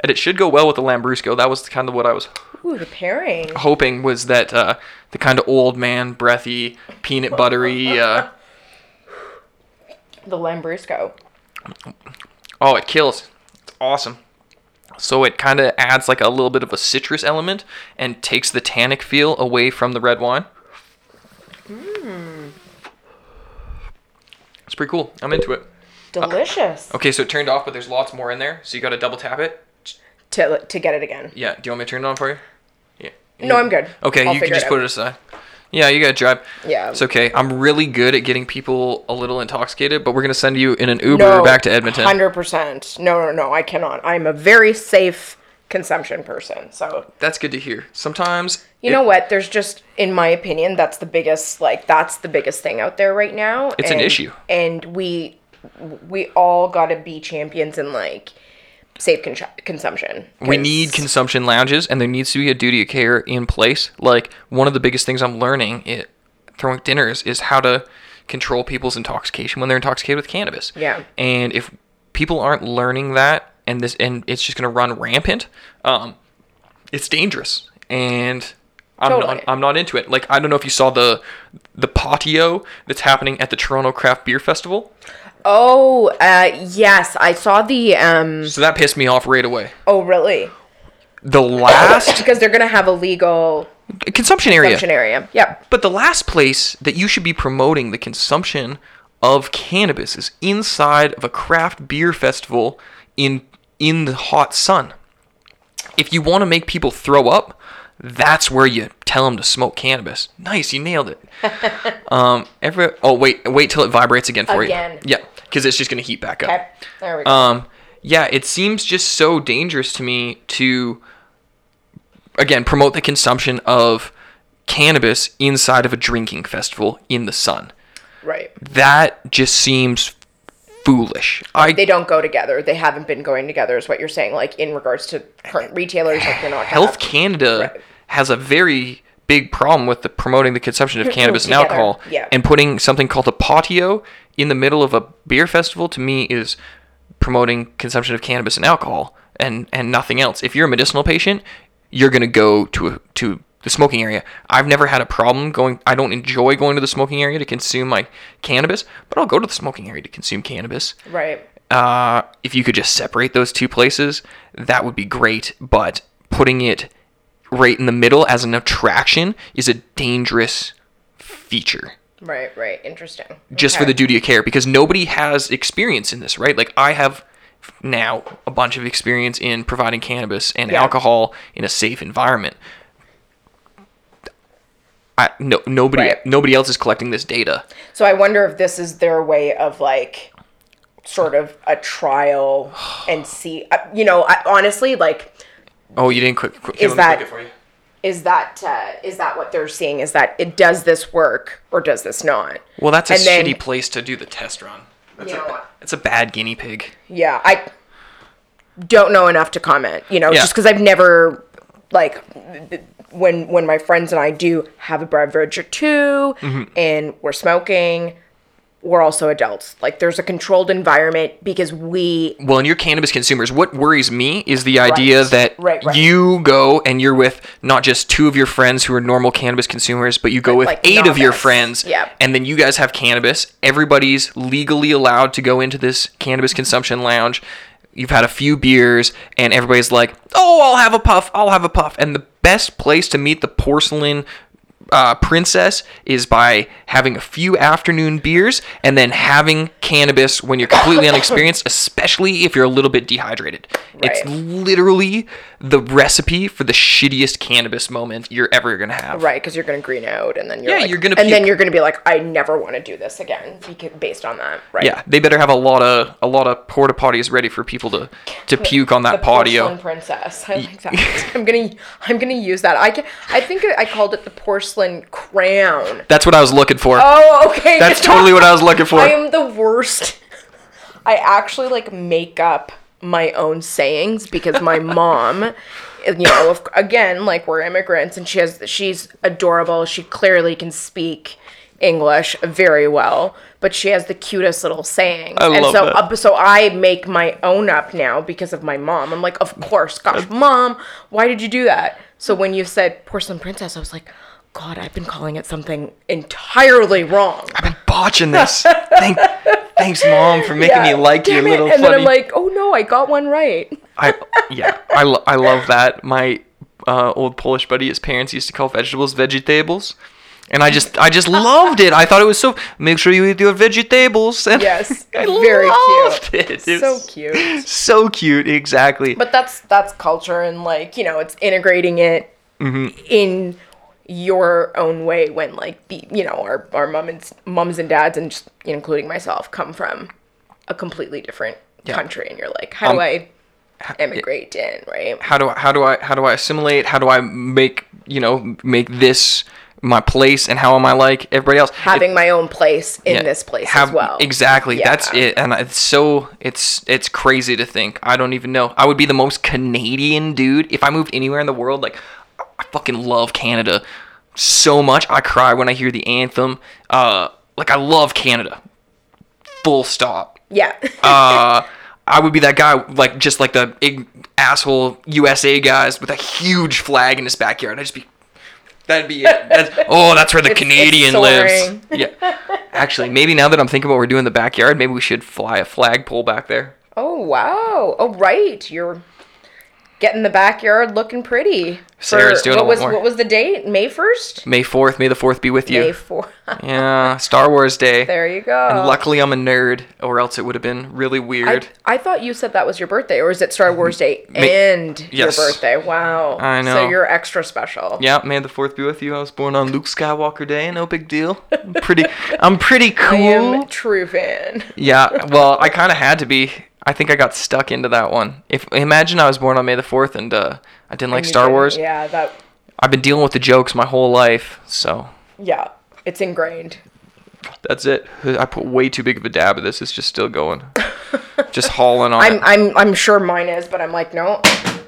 And it should go well with the Lambrusco. That was kind of what I was Ooh, the pairing. hoping was that uh, the kind of old man, breathy, peanut buttery. Uh, [LAUGHS] The Lambrusco. oh, it kills. It's awesome. So it kind of adds like a little bit of a citrus element and takes the tannic feel away from the red wine. It's pretty cool. I'm into it. Uh, Delicious. Okay, so it turned off, but there's lots more in there. So you got to double tap it. To to get it again. Yeah. Do you want me to turn it on for you? Yeah. No, I'm good. Okay, I'll you can just it put it aside. Yeah, you gotta drive. Yeah. It's okay. I'm really good at getting people a little intoxicated, but we're gonna send you in an Uber No, back to Edmonton. Hundred percent. No, no, no. I cannot. I'm a very safe consumption person. So That's good to hear. Sometimes you it- know what? There's just, in my opinion, that's the biggest. Like that's the biggest thing out there right now. It's an issue. and we we all got to be champions in like safe con- consumption. We need consumption lounges, and there needs to be a duty of care in place. Like one of the biggest things I'm learning it throwing dinners is how to control people's intoxication when they're intoxicated with cannabis. Yeah. And if people aren't learning that, and this and it's just gonna run rampant, um, it's dangerous. And I'm Totally. not I'm not into it. Like I don't know if you saw the the patio that's happening at the Toronto Craft Beer Festival. Oh, uh, yes, I saw the. um So that pissed me off right away. Oh, really? The last [LAUGHS] Because they're gonna have a legal consumption area. consumption area. Yep. But the last place that you should be promoting the consumption of cannabis is inside of a craft beer festival in in the hot sun. If you want to make people throw up, that's where you tell them to smoke cannabis. Nice, you nailed it. [LAUGHS] um, every oh wait, wait till it vibrates again for Again. you. Yeah, because it's just gonna heat back up. Okay. There we go. Um, yeah, it seems just so dangerous to me to, again, promote the consumption of cannabis inside of a drinking festival in the sun. right. That just seems foolish. I They don't go together. They haven't been going together, is what you're saying. Like in regards to current retailers, like you're not. Health Canada Right. has a very big problem with the promoting the consumption of cannabis and alcohol yeah. and putting something called a patio in the middle of a beer festival to me is promoting consumption of cannabis and alcohol and and nothing else if you're a medicinal patient you're going to go to a, to the smoking area i've never had a problem going i don't enjoy going to the smoking area to consume my cannabis but i'll go to the smoking area to consume cannabis Right. uh, if you could just separate those two places, that would be great. But putting it right in the middle as an attraction is a dangerous feature Right. Right. Interesting. just for the duty of care because nobody has experience in this, right? Like I have now a bunch of experience in providing cannabis and Yeah. alcohol in a safe environment. I, no, nobody, Right. nobody else is collecting this data. So I wonder if this is their way of like, sort of a trial [SIGHS] and see. uh, You know, I, honestly, like, Oh, you didn't quick. quick Is let that- click it for you. is that uh, is that what they're seeing? Is that it does this work or does this not? Well, that's a And then- shitty place to do the test run. That's You a, know ba- it's a bad guinea pig. Yeah, I don't know enough to comment. You know, Yeah. just because I've never like th- when when my friends and I do have a beverage or 2 Mm-hmm. and we're smoking, we're also adults. Like there's a controlled environment because we Well, and you're cannabis consumers. What worries me is the idea Right. that Right, right. you go and you're with not just two of your friends who are normal cannabis consumers, but you go with like, eight of your friends. Yeah. And then you guys have cannabis. Everybody's legally allowed to go into this cannabis consumption lounge. You've had a few beers, and everybody's like, "Oh, I'll have a puff. I'll have a puff." And the best place to meet the porcelain uh, princess is by having a few afternoon beers and then having cannabis when you're completely [LAUGHS] unexperienced, especially if you're a little bit dehydrated. It's literally the recipe for the shittiest cannabis moment you're ever gonna have. Right, because you're gonna green out, and then you're Yeah, like- you're gonna and then you're gonna be like, I never want to do this again, based on that, right? Yeah, they better have a lot of a lot of porta potties ready for people to to puke on the that patio. porcelain princess. I like that. [LAUGHS] I'm gonna I'm gonna use that. I can, I think I called it the porcelain crown. That's what I was looking for. Oh, okay. That's totally what I was looking for. [LAUGHS] I am the worst. [LAUGHS] I actually like make up my own sayings because my [LAUGHS] mom, you know, if, again, like we're immigrants and she has she's adorable. She clearly can speak English very well, but she has the cutest little sayings. I and love so that. uh, so I make my own up now because of my mom. I'm like, "Of course, gosh, mom, why did you do that?" So when you said porcelain princess, I was like, God, I've been calling it something entirely wrong. I've been botching this. Thank, [LAUGHS] thanks, mom, for making me like your it. little And funny. then I'm like, oh no, I got one right. I yeah, I, lo- I love that. My uh, old Polish buddy, his parents used to call vegetables vegetables, and I just I just loved it. I thought it was so. Make sure you eat your vegetables. And Yes, [LAUGHS] I very loved cute. It. It So cute. So cute, exactly. But that's that's culture and like, you know, it's integrating it Mm-hmm. in your own way when like the you know, our our mom and mums and dads and just including myself come from a completely different Yeah. country and you're like, how do Um, I emigrate in, right? how do I, how do I how do I assimilate? How do I make you know make this my place? And how am I like everybody else? It- Having my own place in Yeah, this place have- as well. Exactly. That's it. And it's so it's it's crazy to think. I don't even know. I would be the most Canadian dude if I moved anywhere in the world. Like fucking love Canada so much. I cry when I hear the anthem. Uh, like I love Canada. Full stop. Yeah. Uh, [LAUGHS] I would be that guy, like just like the ig- asshole USA guys with a huge flag in his backyard. I'd just be. That'd be it. That's, [LAUGHS] oh, that's where the It's- it's Canadian lives. Yeah. [LAUGHS] Actually, maybe now that I'm thinking about what we're doing in the backyard, maybe we should fly a flagpole back there. Oh wow! Oh right, you're getting the backyard looking pretty. Sarah's doing a what lot was more. what was the date? May first. May 4th, May the 4th be with you. May four. [LAUGHS] yeah, Star Wars Day. there you go. And luckily I'm a nerd, or else it would have been really weird. I thought you said that was your birthday, or is it Star Wars Day May- and Yes. your birthday? Wow. I know. So you're extra special. yeah, May the 4th be with you. I was born on Luke Skywalker Day, no big deal. I'm pretty I'm pretty cool. [LAUGHS] I am a true fan. Yeah, well, I [LAUGHS] kind of had to be. I think I got stuck into that one. If imagine I was born on May the 4th and uh, I didn't like Star Wars. Yeah, that. I've been dealing with the jokes my whole life, so Yeah, it's ingrained. That's it. I put way too big of a dab of this. It's just still going. [LAUGHS] just hauling on I'm it. I'm I'm sure mine is, but I'm like no,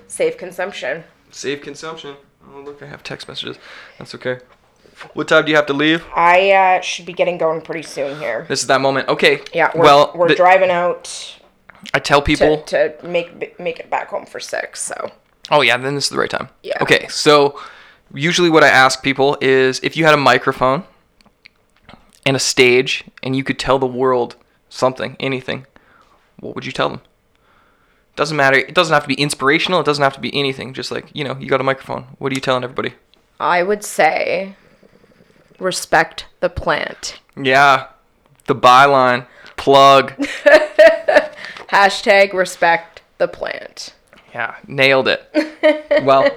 safe consumption. Save consumption. Oh, look, I have text messages. That's okay. What time do you have to leave? I uh, should be getting going pretty soon here. This is that moment. Okay. Yeah, we're, well, we're the- driving out I tell to, people. to make make it back home for six. So Oh yeah, then this is the right time. Yeah. Okay, so usually what I ask people is if you had a microphone and a stage and you could tell the world something, anything, what would you tell them? Doesn't matter. It doesn't have to be inspirational. It doesn't have to be anything. Just like you know, you got a microphone. What are you telling everybody? I would say respect the plant. Yeah, the byline plug. [LAUGHS] Hashtag respect the plant. Yeah, nailed it. [LAUGHS] well,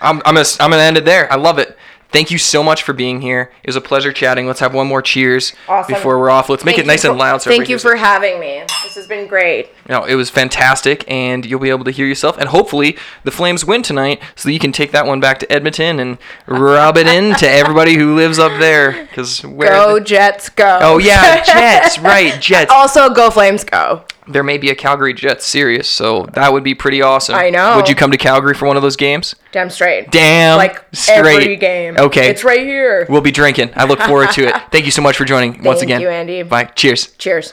I'm I'm gonna, I'm gonna end it there. I love it. Thank you so much for being here. It was a pleasure chatting. Let's have one more cheers Awesome. before we're off. Let's make Thank it nice you and loud. So thank you for it. having me. This has been great. No, it was fantastic, and you'll be able to hear yourself. And hopefully, the Flames win tonight, so that you can take that one back to Edmonton and rub it in to everybody who lives up there. Because where? Go the- Jets, go. oh yeah, Jets, [LAUGHS] right? Jets. Also, go Flames, go. There may be a Calgary Jets series, so that would be pretty awesome. I know. Would you come to Calgary for one of those games? Damn straight. Damn. like straight. every game. Okay. It's right here. We'll be drinking. I look forward to it. [LAUGHS] Thank you so much for joining once again. Thank you, Andy. Bye. Cheers. Cheers.